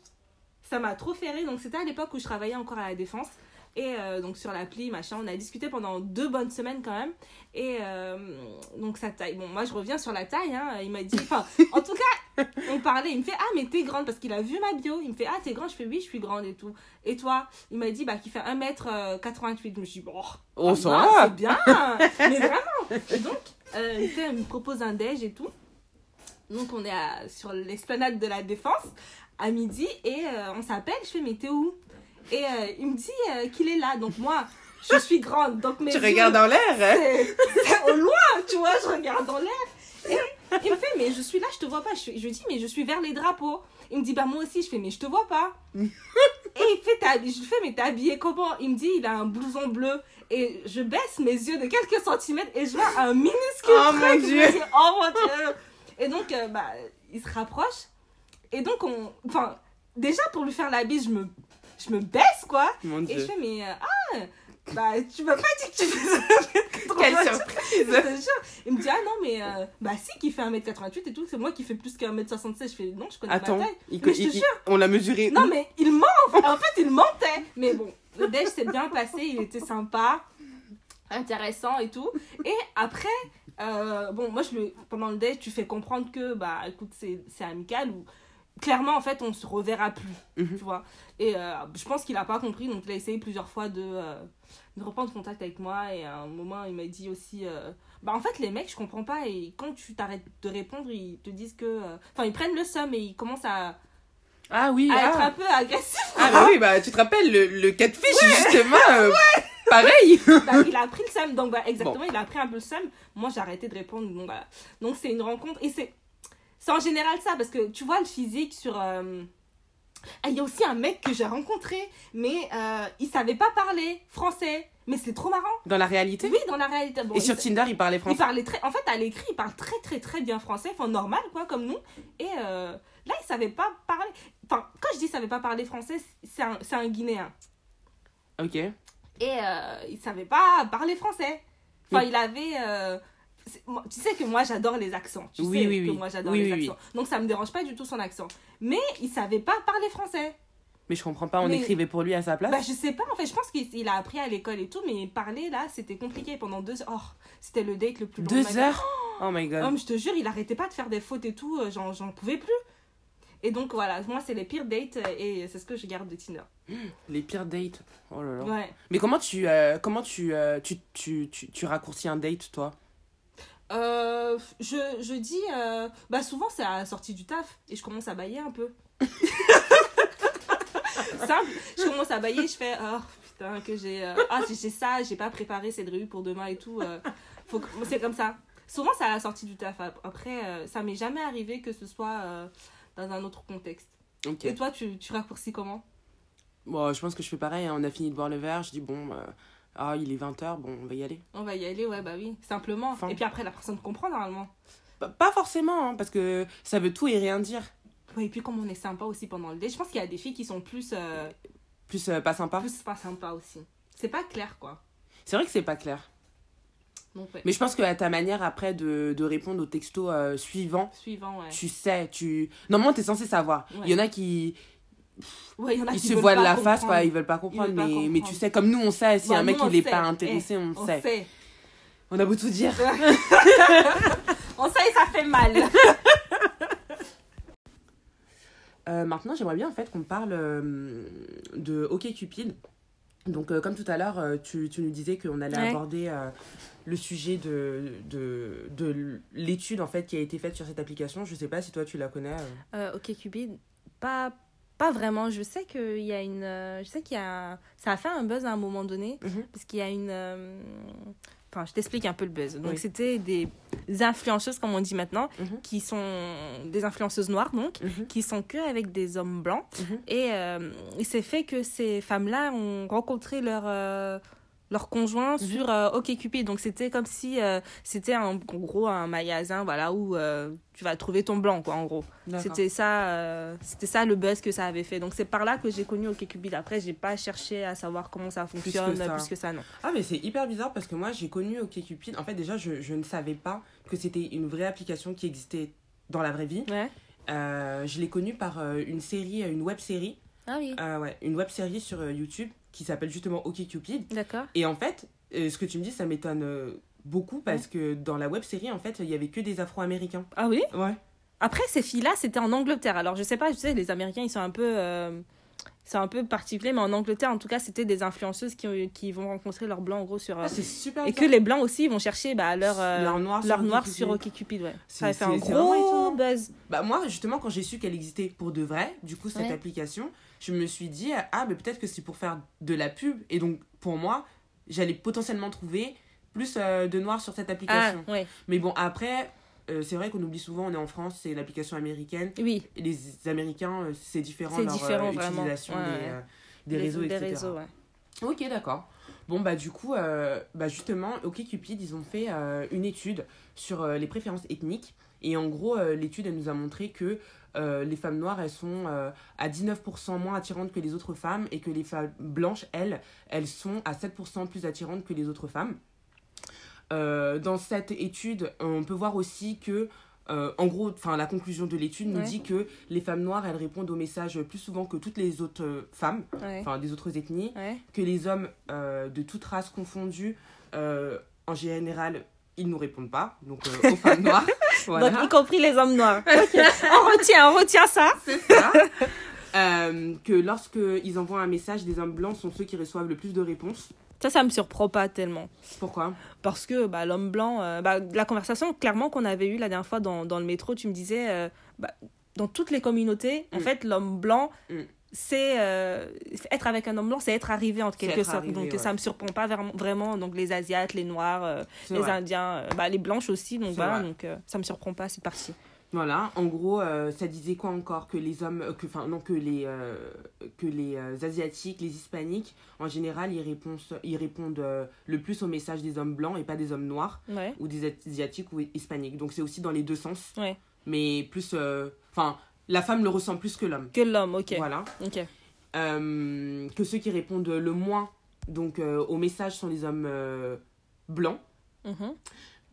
ça m'a trop rire. Donc c'était à l'époque où je travaillais encore à la Défense. Et euh, donc sur l'appli, machin, on a discuté pendant deux bonnes semaines quand même. Et donc sa taille, bon moi je reviens sur la taille, hein. il m'a dit, enfin en tout cas on parlait, il me fait ah mais t'es grande parce qu'il a vu ma bio, il me fait ah t'es grande, je fais oui je suis grande et tout. Et toi, il m'a dit bah qu'il fait 1m88, je me suis dit bon, On ça s'en va, c'est bien, (laughs) mais vraiment. Et donc euh, il, fait, il me propose un déj et tout. Donc on est à- sur l'esplanade de la Défense à midi et euh, on s'appelle, je fais mais t'es où? Et euh, il me dit euh, qu'il est là, donc moi je suis grande, donc mes Tu yeux- regardes dans l'air hein? c'est au loin, tu vois, je regarde dans l'air. Et il me fait, mais je suis là, je te vois pas. Je, je dis, mais je suis vers les drapeaux. Il me dit, bah moi aussi. Je fais, mais je te vois pas. Et il fait, je lui fais, mais t'es habillé comment? Il me dit, il a un blouson bleu. Et je baisse mes yeux de quelques centimètres et je vois un minuscule Oh, truc. mon Je me Dieu. dis, oh mon dieu. Et donc, euh, bah, il se rapproche. Et donc, on. Enfin, déjà pour lui faire la bise, je me, je me baisse, quoi. Mon Et je dieu. fais, mais euh, ah, bah tu m'as pas dit que tu faisais (laughs) Quelle 1m88. surprise (laughs) Je te jure. Il me dit, ah non, mais euh, bah si, qui fait 1m88 et tout, c'est moi qui fais plus qu'un 1m76. Je fais, non, je connais Attends, ma taille. il- Mais je te il- jure. on l'a mesuré. Non, où mais il ment. En fait, il mentait. Mais bon, le déj s'est bien passé, il était sympa, intéressant et tout. Et après, euh, bon, moi, je lui, pendant le déj, tu fais comprendre que, bah écoute, c'est amical ou clairement, en fait, on se reverra plus, Mhm. tu vois. Et euh, je pense qu'il a pas compris, donc il a essayé plusieurs fois de, euh, de reprendre contact avec moi. Et à un moment, il m'a dit aussi, euh, bah en fait, les mecs, je comprends pas. Et quand tu t'arrêtes de répondre, ils te disent que, enfin, ils prennent le somme et ils commencent à, Ah oui, à être ah. un peu agressifs. Ah bah oui, bah tu te rappelles le, le catfish justement euh, pareil. (laughs) Bah, il a pris le seum, donc bah, exactement, il a pris un peu le seum. Moi, j'ai arrêté de répondre, donc voilà. Donc c'est une rencontre, et c'est c'est en général ça, parce que tu vois le physique sur... euh, ah, Il y a aussi un mec que j'ai rencontré, mais euh, il savait pas parler français. Mais c'est trop marrant. Dans la réalité? Oui, dans la réalité. Bon, Et il sur Tinder, il parlait il français? parlait très... En fait, à l'écrit, il parle très, très, très bien français. Enfin, normal, quoi, comme nous. Et euh, là, il savait pas parler... Enfin, quand je dis savait pas parler français, c'est un, un Guinéen. Ok. Et euh, il savait pas parler français. Enfin, il avait. Moi- tu sais que moi j'adore les accents. Tu Oui, sais oui, que oui. moi j'adore les accents. Donc ça me dérange pas du tout son accent. Mais il savait pas parler français. Mais je comprends pas, on Mais- écrivait pour lui à sa place. Bah je sais pas en fait, je pense qu'il il a appris à l'école et tout, mais parler là c'était compliqué pendant deux heures. Oh, c'était le date le plus long. Deux heures? Oh my god. Oh, mais je te jure, il arrêtait pas de faire des fautes et tout, euh, j'en pouvais plus. Et donc voilà, moi c'est les pires dates euh, et c'est ce que je garde de Tinder. (gasps) Les pires dates? Oh là là. Ouais. Mais comment tu euh, comment tu, euh, tu, tu, tu, tu raccourcis un date toi? Euh, je, je dis, euh, bah souvent c'est à la sortie du taf et je commence à bailler un peu. (laughs) Simple, je commence à bailler, je fais, oh hein, que j'ai euh, ah j'ai ça, j'ai pas préparé cette revue pour demain et tout. faut c'est comme ça. Souvent c'est à la sortie du taf. Après ça m'est jamais arrivé que ce soit dans un autre contexte. Et toi tu, tu raccourcis comment? Bon, je pense que je fais pareil. hein. On a fini de boire le verre. Je dis, bon, euh, ah, il est 20h, bon, on va y aller. On va y aller, ouais bah oui, simplement. Enfin. Et puis après la personne comprend normalement. Pas- Pas forcément, hein, parce que ça veut tout et rien dire. Ouais, et puis comme on est sympa aussi pendant le date, je pense qu'il y a des filles qui sont plus euh, Plus euh, pas sympa. plus pas sympas aussi. C'est pas clair quoi. C'est vrai que c'est pas clair. Donc ouais. Mais je pense que à ta manière après de, de répondre au texto euh, suivant, Suivant ouais. tu sais, tu. Normalement, t'es censé savoir. Ouais. Il y en a qui Ouais, il y en a ils qui se voient de la face, comprendre. quoi. Ils veulent pas comprendre. veulent pas mais, mais tu comprendre. sais, comme nous, on sait, si Bah, un mec nous, il est sait. pas intéressé, Eh, on, On sait. sait. On a beau tout dire. (laughs) On sait et ça fait mal. (laughs) Euh, maintenant, j'aimerais bien en fait qu'on parle euh, de OkCupid. Donc, euh, comme tout à l'heure, euh, tu, tu nous disais qu'on allait Ouais. aborder euh, le sujet de, de, de l'étude en fait qui a été faite sur cette application. Je sais pas si toi tu la connais. euh. Euh, ok Cupid, pas pas vraiment. Je sais qu'il y a une, euh, je sais qu'il y a, ça a fait un buzz à un moment donné Mhm. parce qu'il y a une, euh, enfin je t'explique un peu le buzz. Donc Oui. c'était des influenceuses comme on dit maintenant, Mhm. qui sont des influenceuses noires donc, Mhm. qui sont que avec des hommes blancs Mhm. et euh, il s'est fait que ces femmes-là ont rencontré leur euh, leur conjoint Mhm. sur euh, OkCupid. Donc c'était comme si euh, c'était en gros un magasin voilà où euh, tu vas trouver ton blanc quoi en gros. C'était ça, euh, c'était ça le buzz que ça avait fait. Donc c'est par là que j'ai connu OkCupid. Après, j'ai pas cherché à savoir comment ça fonctionne ça. plus que ça, non. Ah mais c'est hyper bizarre parce que moi j'ai connu OkCupid. En fait déjà je, je ne savais pas que c'était une vraie application qui existait dans la vraie vie. Ouais. Je l'ai connue par une série, une web série, Ah oui. ouais, une web série sur YouTube qui s'appelle justement OkCupid. D'accord. Et en fait, euh, ce que tu me dis ça m'étonne euh, beaucoup parce que dans la web série en fait il y avait que des Afro-Américains. Ah oui? Ouais. Après, ces filles-là, c'était en Angleterre. Alors je sais pas, je sais, les Américains, ils sont un peu, euh, sont un peu particuliers, mais en Angleterre, en tout cas, c'était des influenceuses qui, qui vont rencontrer leurs blancs en gros sur. euh, Ah, c'est super. et que les blancs aussi, ils vont chercher bah, leur, euh, Leur noir sur noir sur OkCupid, ouais. C'est- Ça a fait un c'est- c'est gros buzz. Bah moi justement quand j'ai su qu'elle existait pour de vrai, du coup cette Ouais. application, je me suis dit ah mais peut-être que c'est pour faire de la pub et donc pour moi j'allais potentiellement trouver plus euh, de noir sur cette Ah, application. ouais. Mais bon après euh, c'est vrai qu'on oublie souvent on est en France, c'est l'application américaine Oui. et les Américains euh, c'est différent leur euh, différent, vraiment. utilisation Ouais, des, ouais. euh, des réseaux des etc. réseaux, ouais. Ok, d'accord. Bon, bah, du coup, euh, bah, justement, OkCupid, ils ont fait euh, une étude sur euh, les préférences ethniques. Et en gros, euh, l'étude, elle nous a montré que euh, les femmes noires, elles sont euh, à 19% moins attirantes que les autres femmes et que les femmes blanches, elles, elles sont à 7% plus attirantes que les autres femmes. Euh, dans cette étude, on peut voir aussi que, euh, en gros, enfin, la conclusion de l'étude nous Ouais. dit que les femmes noires, elles répondent aux messages plus souvent que toutes les autres euh, femmes, Ouais. enfin, des autres ethnies Ouais. que les hommes euh, de toute race confondue, euh, en général, ils nous répondent pas, donc aux femmes noires. (laughs) (laughs) voilà. Donc, y compris les hommes noirs. On retient, on retient ça. (laughs) C'est ça. Que lorsque ils envoient un message, les hommes blancs sont ceux qui reçoivent le plus de réponses. Ça, ça me surprend pas tellement. Pourquoi? Parce que bah, l'homme blanc, euh, bah, la conversation clairement qu'on avait eue la dernière fois dans, dans le métro, tu me disais, euh, bah, dans toutes les communautés, en Mm. fait, l'homme blanc, Mm. c'est euh, être avec un homme blanc, c'est être arrivé en quelque sorte. arrivé, donc ouais. ça me surprend pas vraiment. Donc les Asiates, les Noirs, C'est les vrai. Indiens, bah, les Blanches aussi. Donc C'est voilà, donc ça me surprend pas cette partie. Voilà, en gros, euh, ça disait quoi encore Que les hommes, euh, que, enfin non, que les, euh, que les euh, asiatiques, les hispaniques, en général, ils répondent, ils répondent le plus aux messages des hommes blancs et pas des hommes noirs. Ouais. ou des asiatiques ou hispaniques. Donc c'est aussi dans les deux sens. Ouais. Mais plus. Enfin, la femme le ressent plus que l'homme. Que l'homme, ok. Voilà. Ok. Euh, que ceux qui répondent le moins donc, aux messages sont les hommes blancs. Mhm.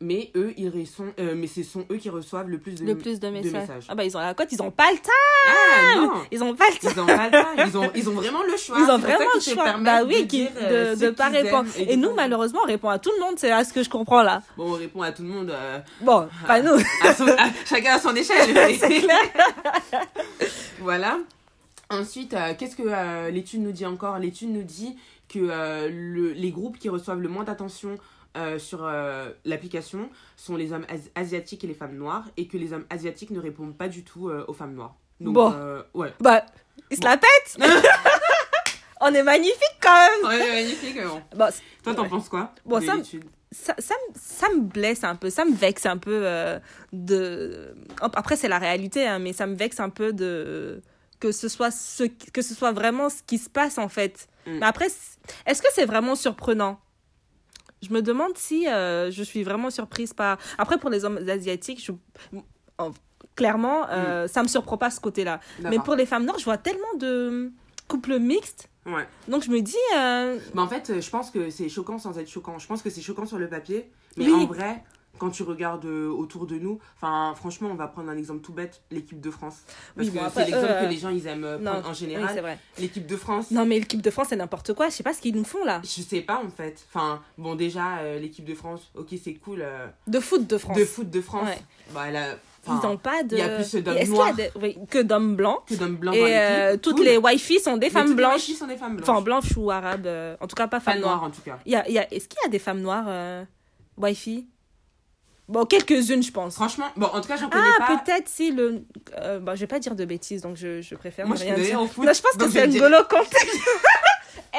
Mais eux, ils sont, euh, mais ce sont eux qui reçoivent le plus de, Le plus de messages. messages. Ah bah ils ont la cote, ils ont pas le temps. Ah Ils ont pas le temps. Ils ont pas le temps. Ils ont, ils ont vraiment le choix. Ils ont vraiment le choix. Bah oui, de, qui, dire, euh, de, de pas répondre. Et nous, malheureusement, on répond à tout le monde, c'est à ce que je comprends là. Bon, on répond à tout le monde. euh, Bon, pas nous. à son- à- chacun à son échelle. (laughs) C'est clair. (laughs) Voilà. Ensuite, euh, qu'est-ce que euh, l'étude nous dit encore? L'étude nous dit que euh, le- les groupes qui reçoivent le moins d'attention euh, sur euh, l'application sont les hommes as- asiatiques et les femmes noires, et que les hommes asiatiques ne répondent pas du tout euh, aux femmes noires. Donc, Bon. ouais. Bah, ils se la pètent. (laughs) On est magnifique quand même. Ouais, magnifique, mais bon. Toi, t'en Ouais. penses quoi Bon, ça- ça, ça, me- ça me blesse un peu, ça me vexe un peu de. Après, c'est la réalité, hein, mais ça me vexe un peu de que ce soit ce que ce soit vraiment ce qui se passe en fait. Mm. Mais après, est-ce que c'est vraiment surprenant Je me demande si euh, je suis vraiment surprise par. Après, pour les hommes asiatiques, je... en- clairement, euh, ça me surprend pas ce côté-là. Mais pour les femmes noires, je vois tellement de couples mixtes. Ouais. Donc je me dis, euh, Mais en fait, euh, je pense que c'est choquant sans être choquant. Je pense que c'est choquant sur le papier, mais Oui. en vrai, quand tu regardes euh, autour de nous, enfin, franchement, on va prendre un exemple tout bête, l'équipe de France. Parce Oui, bon, que c'est l'exemple eux, que les gens ils aiment euh, non, prendre en général. l'équipe de France. Non, mais l'équipe de France, c'est n'importe quoi. Je sais pas ce qu'ils nous font là. Je sais pas en fait. Enfin, bon, déjà, euh, l'équipe de France, ok, c'est cool. euh, De foot de France. de foot de France, Ouais. bah, elle a, Ils n'ont pas de. il y a plus d'hommes noirs. oui, que d'hommes blancs. que d'hommes blancs Et euh, toutes cool. les wifis sont des femmes les blanches. sont des femmes blanches. Enfin, blanches ou arabes. euh, en tout cas, pas femmes noires. noires en tout cas. Y a, y a- Est-ce qu'il y a des femmes noires euh, wifi Bon, quelques-unes, je pense. Franchement, bon, en tout cas, j'en connais Ah, pas. peut-être si le. Euh, bon, je vais pas dire de bêtises, donc je, je préfère Moi, ne je rien connais dire. au foot. Non, je pense que c'est N'Golo Kanté. (laughs)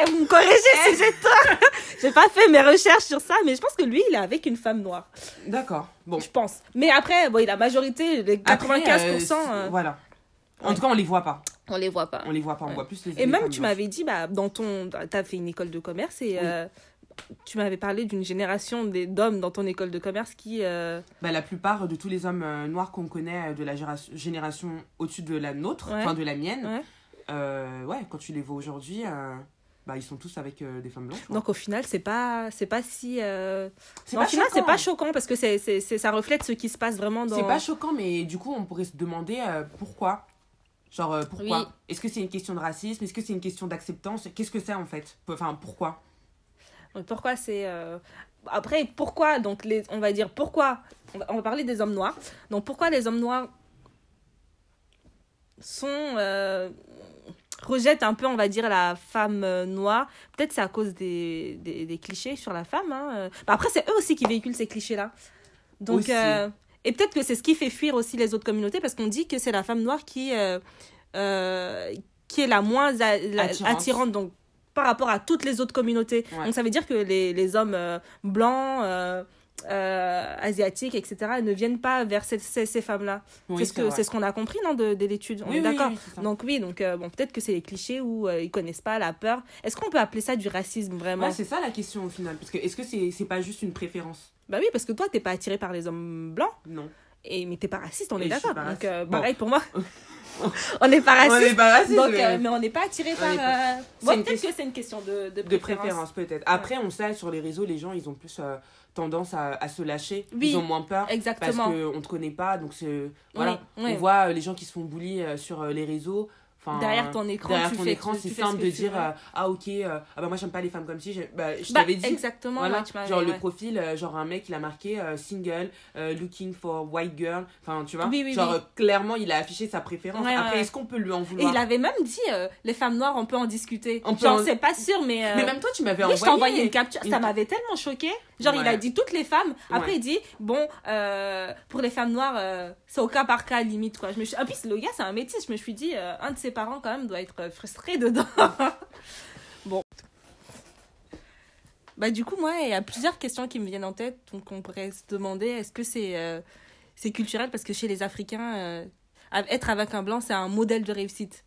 Eh, vous me corrigez si j'ai tort. (laughs) J'ai pas fait mes recherches sur ça, mais je pense que lui, il est avec une femme noire. D'accord. Bon. Je pense. Mais après, bon, la majorité, les 95%, Après, euh, euh, Voilà. En Ouais. tout cas, on les voit pas. on les voit pas. On les voit pas. On Ouais. voit plus les Et les même, tu m'avais dit, bah, dans ton. T'as fait une école de commerce et. Oui. Tu m'avais parlé d'une génération d'hommes dans ton école de commerce qui. euh, Bah, la plupart de tous les hommes euh, noirs qu'on connaît euh, de la génération, au-dessus de la nôtre, Ouais. enfin de la mienne, Ouais. euh, ouais, quand tu les vois aujourd'hui, bah, ils sont tous avec euh, des femmes blanches. Donc au final, c'est pas, c'est pas si. euh, c'est non, pas au final, c'est pas choquant parce que c'est, ça reflète ce qui se passe vraiment dans. C'est pas choquant, mais du coup, on pourrait se demander euh, pourquoi? Genre, pourquoi? Oui. Est-ce que c'est une question de racisme? Est-ce que c'est une question d'acceptance? Qu'est-ce que c'est en fait? Enfin, pourquoi? Donc, Pourquoi c'est. euh, Après, pourquoi donc les, on va dire pourquoi on va, on va parler des hommes noirs. Donc pourquoi les hommes noirs sont euh, rejettent un peu, on va dire, la femme euh, noire. Peut-être c'est à cause des, des, des clichés sur la femme. hein. Bah, après, c'est eux aussi qui véhiculent ces clichés-là. Donc, euh, et peut-être que c'est ce qui fait fuir aussi les autres communautés parce qu'on dit que c'est la femme noire qui, euh, euh, qui est la moins la- Attirante. attirante. donc, par rapport à toutes les autres communautés. Ouais. Donc ça veut dire que les, les hommes euh, blancs, euh, euh, asiatiques, etc., ne viennent pas vers ces, ces, ces femmes-là. Oui, c'est ce c'est ce qu'on a compris non, de, de l'étude. On Oui, est d'accord oui. Donc oui, donc bon, peut-être que c'est les clichés où ils connaissent pas la peur. Est-ce qu'on peut appeler ça du racisme vraiment? Ouais, c'est ça la question au final. Parce que est-ce que c'est c'est pas juste une préférence? Bah oui, parce que toi, t'es pas attiré par les hommes blancs, Non. et mais t'es pas raciste, on Et est d'accord. Donc Bon. pareil pour moi. (laughs) on n'est pas On raciste. est pas raciste, donc, mais- euh, mais on n'est pas attiré par. est pas- euh, bon, peut-être question- que c'est une question de, de De préférence. préférence peut-être. Après, on sait sur les réseaux, les gens ils ont plus euh, tendance à, à se lâcher. Oui, ils ont moins peur. Parce Exactement. qu'on te connaît pas, donc c'est. Voilà. Oui, oui. On voit les gens qui se font bully sur les réseaux. Enfin, Derrière ton écran, derrière tu ton fais- écran, c'est simple ce de dire euh, ah ok euh, ah bah moi j'aime pas les femmes comme si bah, je Bah, t'avais dit Exactement, voilà ouais, genre le ouais. profil euh, genre un mec il a marqué euh, single looking for white girl enfin tu vois Oui, oui, genre oui. clairement il a affiché sa préférence Ouais, après est-ce qu'on peut lui en Et vouloir? il avait même dit, les femmes noires, on peut en discuter. On peut Genre, en- c'est pas sûr, mais. mais même toi tu m'avais je envoyé une capture. une- Ça m'avait tellement choqué. Genre, il a dit toutes les femmes. Après, Ouais. il dit, bon, euh, pour les femmes noires, euh, c'est au cas par cas, limite, quoi. Je me suis... En plus, le gars, c'est un métis. Je me suis dit, euh, un de ses parents, quand même, doit être frustré (laughs) dedans. bon. Bah, du coup, moi, il y a plusieurs questions qui me viennent en tête. Donc, on pourrait se demander, est-ce que c'est c'est culturel? Parce que chez les Africains, être avec un blanc, c'est un modèle de réussite.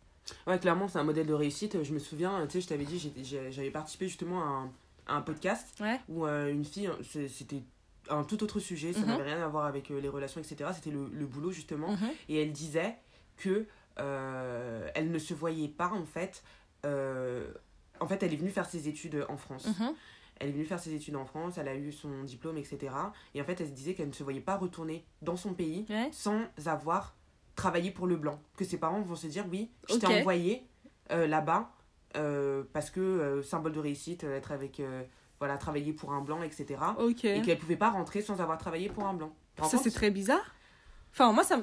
Ouais, clairement, c'est un modèle de réussite. Je me souviens, tu sais, je t'avais dit, j'avais participé justement à un, un podcast Ouais. où euh, une fille, c'est- c'était un tout autre sujet, ça Mhm. n'avait rien à voir avec euh, les relations, etc. C'était le, le boulot, justement. Mhm. Et elle disait que euh, elle ne se voyait pas, en fait. en fait, elle est venue faire ses études en France. Mhm. Elle est venue faire ses études en France, elle a eu son diplôme, etc. Et en fait, elle se disait qu'elle ne se voyait pas retourner dans son pays Ouais. sans avoir travaillé pour le blanc. Que ses parents vont se dire oui, je t'ai envoyé euh, là-bas euh, parce que euh, symbole de réussite, euh, être avec, voilà, travailler pour un blanc, etc. Ok. Et qu'elle pouvait pas rentrer sans avoir travaillé pour un blanc. Ça, c'est très bizarre. Enfin, moi, ça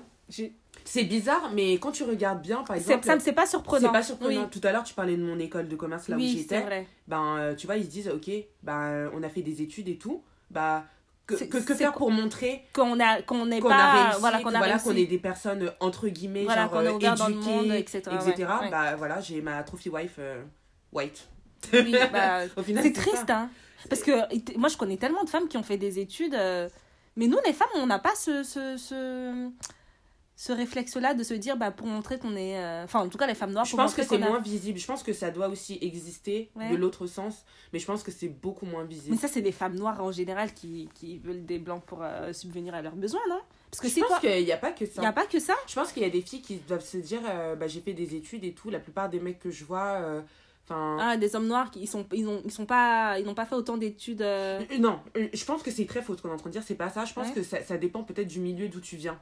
C'est bizarre, mais quand tu regardes bien, par exemple. Ça me c'est pas surprenant. c'est pas surprenant. Oui, Tout à l'heure, tu parlais de mon école de commerce là où oui c'est j'étais. Ben, tu vois, ils se disent, ok, ben, on a fait des études et tout. Bah, que, que, faire pour montrer Qu'on a qu'on n'est pas réussi, voilà qu'on voilà, qu'on est des personnes euh, entre guillemets Voilà, genre est euh, ouvert dans le éduquées, monde, etc., ouais, ouais. Bah voilà, j'ai ma trophy wife euh, white. Oui, bah, (laughs) c'est ça. triste, hein. Parce que moi, je connais tellement de femmes qui ont fait des études. euh, mais nous, les femmes, on n'a pas ce, ce, ce, ce réflexe-là de se dire, bah, pour montrer qu'on est. euh, Enfin, en tout cas, les femmes noires, Je pour pense que c'est a- moins visible. Je pense que ça doit aussi exister Ouais. de l'autre sens, mais je pense que c'est beaucoup moins visible. Mais ça, c'est des femmes noires en général qui, qui veulent des blancs pour euh, subvenir à leurs besoins, non? Parce que je pense qu'il n'y a pas que Il ça. n'y a pas que ça? Je pense qu'il y a des filles qui doivent se dire euh, bah, j'ai fait des études et tout. La plupart des mecs que je vois, enfin. Ah, des hommes noirs, qui, ils sont, ils ont, ils sont pas, ils n'ont pas fait autant d'études. euh, Non, je pense que c'est très faux ce qu'on est en train de dire, c'est pas ça. Je pense Ouais. que ça, ça dépend peut-être du milieu d'où tu viens.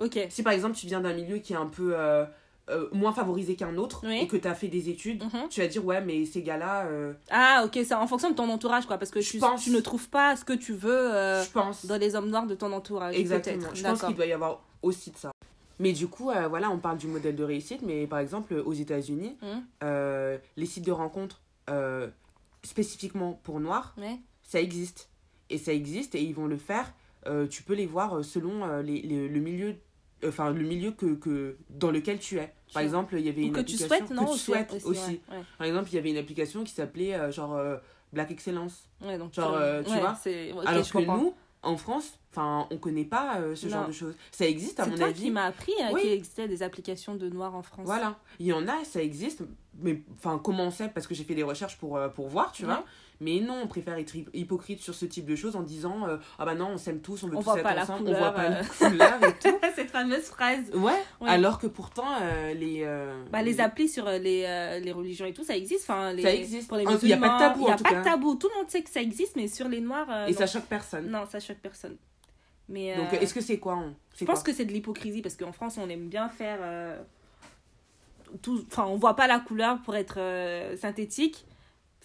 Ok. Si par exemple tu viens d'un milieu qui est un peu euh, euh, moins favorisé qu'un autre Oui. et que tu as fait des études, Mhm. tu vas dire ouais, mais ces gars-là, euh, Ah, ok, ça en fonction de ton entourage, quoi. Parce que Je tu, pense. tu ne trouves pas ce que tu veux pense. dans les hommes noirs de ton entourage. Exactement. Je pense qu'il doit y avoir aussi de ça. Mais du coup, voilà, on parle du modèle de réussite, mais par exemple, aux États-Unis, Mhm. les sites de rencontres spécifiquement pour noirs, Ouais. ça existe. Et ça existe et ils vont le faire. tu peux les voir selon les, les- le milieu, enfin le milieu que, que dans lequel tu es. Par exemple, il y avait Ou une que tu application souhaites, non que tu souhaites aussi, aussi. ouais, ouais. Par exemple, il y avait une application qui s'appelait euh, genre euh, Black Excellence. Ouais, donc, Genre, tu- euh, tu vois, c'est- ok, Alors que comprends. nous, en France, enfin, on connaît pas ce genre de choses. Ça existe à mon toi avis. qui m'as appris Oui. qu'il existait des applications de noirs en France. Voilà, il y en a, ça existe, mais enfin, comment on sait? Parce que j'ai fait des recherches pour, pour voir, tu vois. Mais non, on préfère être hy- hypocrite sur ce type de choses en disant euh, Ah bah non, on s'aime tous, on veut On tous voit être pas la ensemble, couleur, on voit pas euh. la couleur et tout. (laughs) Cette fameuse phrase. Ouais, Ouais. alors que pourtant, euh, les. euh, Bah, les applis sur les, les religions et tout, ça existe. Enfin, les, Ça existe. Pour les Ah, il y a pas de tabou, Il n'y en a tout pas de tabou. Tout le monde sait que ça existe, mais sur les noirs. Et non. ça choque personne. Non, ça choque personne. Mais, Donc, est-ce que c'est quoi on- Je pense que c'est de l'hypocrisie parce qu'en France, on aime bien faire. tout... Enfin, on voit pas la couleur pour être synthétique.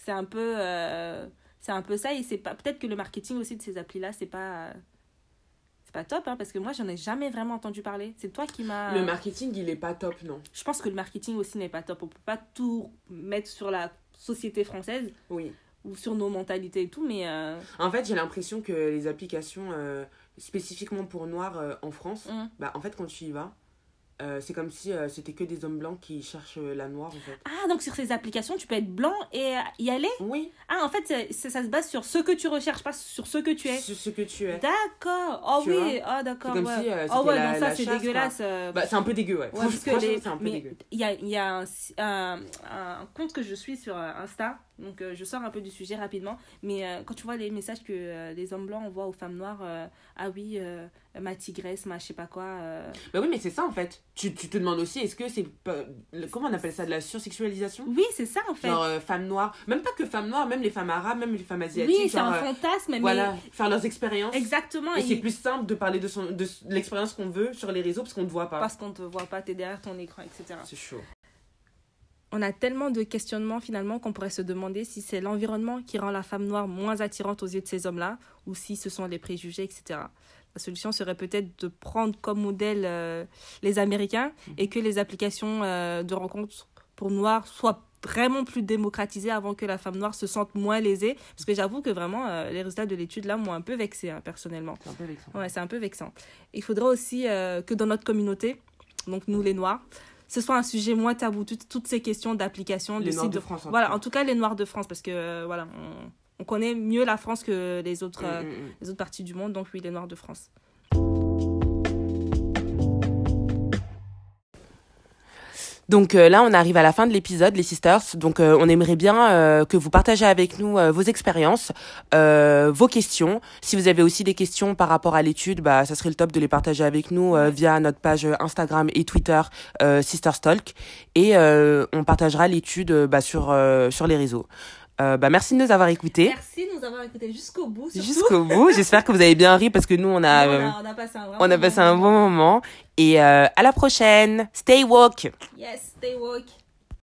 C'est un peu. euh, C'est un peu ça. Et c'est pas. Peut-être que le marketing aussi de ces applis-là, c'est pas. C'est pas top, hein, parce que moi, j'en ai jamais vraiment entendu parler. C'est toi qui m'as. Le marketing, il est pas top, non Je pense que le marketing aussi n'est pas top. On peut pas tout mettre sur la société française Oui. ou sur nos mentalités et tout, mais. euh, En fait, j'ai l'impression que les applications euh, spécifiquement pour noirs en France, hum. bah en fait, quand tu y vas, euh, c'est comme si euh, c'était que des hommes blancs qui cherchent euh, la noire, en fait. Ah, donc sur ces applications, tu peux être blanc et y aller? Oui, Ah, en fait, ça se base sur ce que tu recherches, pas sur ce que tu es. sur ce que tu es. D'accord. Oh Tu oui. Ah, d'accord. C'est comme ouais. si, oh ouais, la- non, ça, c'est dégueulasse. Bah, c'est un peu dégueu, ouais. Ouais, parce que Franchement, les- c'est un peu mais dégueu. il y a, y a un, un, un compte que je suis sur Insta, donc euh, je sors un peu du sujet rapidement, mais euh, quand tu vois les messages que euh, les hommes blancs envoient aux femmes noires, ah oui, ma tigresse, ma je sais pas quoi. Bah oui, mais c'est ça, en fait. Tu, tu te demandes aussi, est-ce que c'est. Comment on appelle ça De la sursexualisation? Oui, c'est ça en fait. Genre femmes noires, même pas que femmes noires, même les femmes arabes, même les femmes asiatiques. oui, c'est un fantasme, mais voilà, faire leurs expériences. exactement. Et et- c'est plus simple de parler de, son, de l'expérience qu'on veut sur les réseaux parce qu'on ne te voit pas. parce qu'on te voit pas, t'es derrière ton écran, etc. C'est chaud. On a tellement de questionnements finalement qu'on pourrait se demander si c'est l'environnement qui rend la femme noire moins attirante aux yeux de ces hommes-là ou si ce sont les préjugés, etc. La solution serait peut-être de prendre comme modèle euh, les Américains et que les applications euh, de rencontres pour noirs soient vraiment plus démocratisées avant que la femme noire se sente moins lésée. Parce que j'avoue que vraiment, euh, les résultats de l'étude là m'ont un peu vexée hein, personnellement. C'est un peu vexant. Ouais, c'est un peu vexant. Il faudrait aussi que dans notre communauté, donc nous les Noirs, ce soit un sujet moins tabou, toutes, toutes ces questions d'application, de Les Noirs sites de France, en Voilà, en tout cas les Noirs de France, parce que euh, voilà, on, on connaît mieux la France que les autres, euh, Mm, mm, mm. les autres parties du monde, donc oui, les Noirs de France. Donc euh, là, on arrive à la fin de l'épisode, les sisters. Donc euh, on aimerait bien euh, que vous partagez avec nous vos expériences, vos questions. Si vous avez aussi des questions par rapport à l'étude, bah ça serait le top de les partager avec nous via notre page Instagram et Twitter Sisters Talk. Et on partagera l'étude bah, sur sur les réseaux. Euh, bah merci de nous avoir écoutés Merci de nous avoir écoutés jusqu'au bout. surtout. jusqu'au bout. J'espère que vous avez bien ri parce que nous on a (laughs) on, euh, a, on a passé un, vraiment on a passé un bon moment. Et euh, à la prochaine. Stay woke. Yes, stay woke.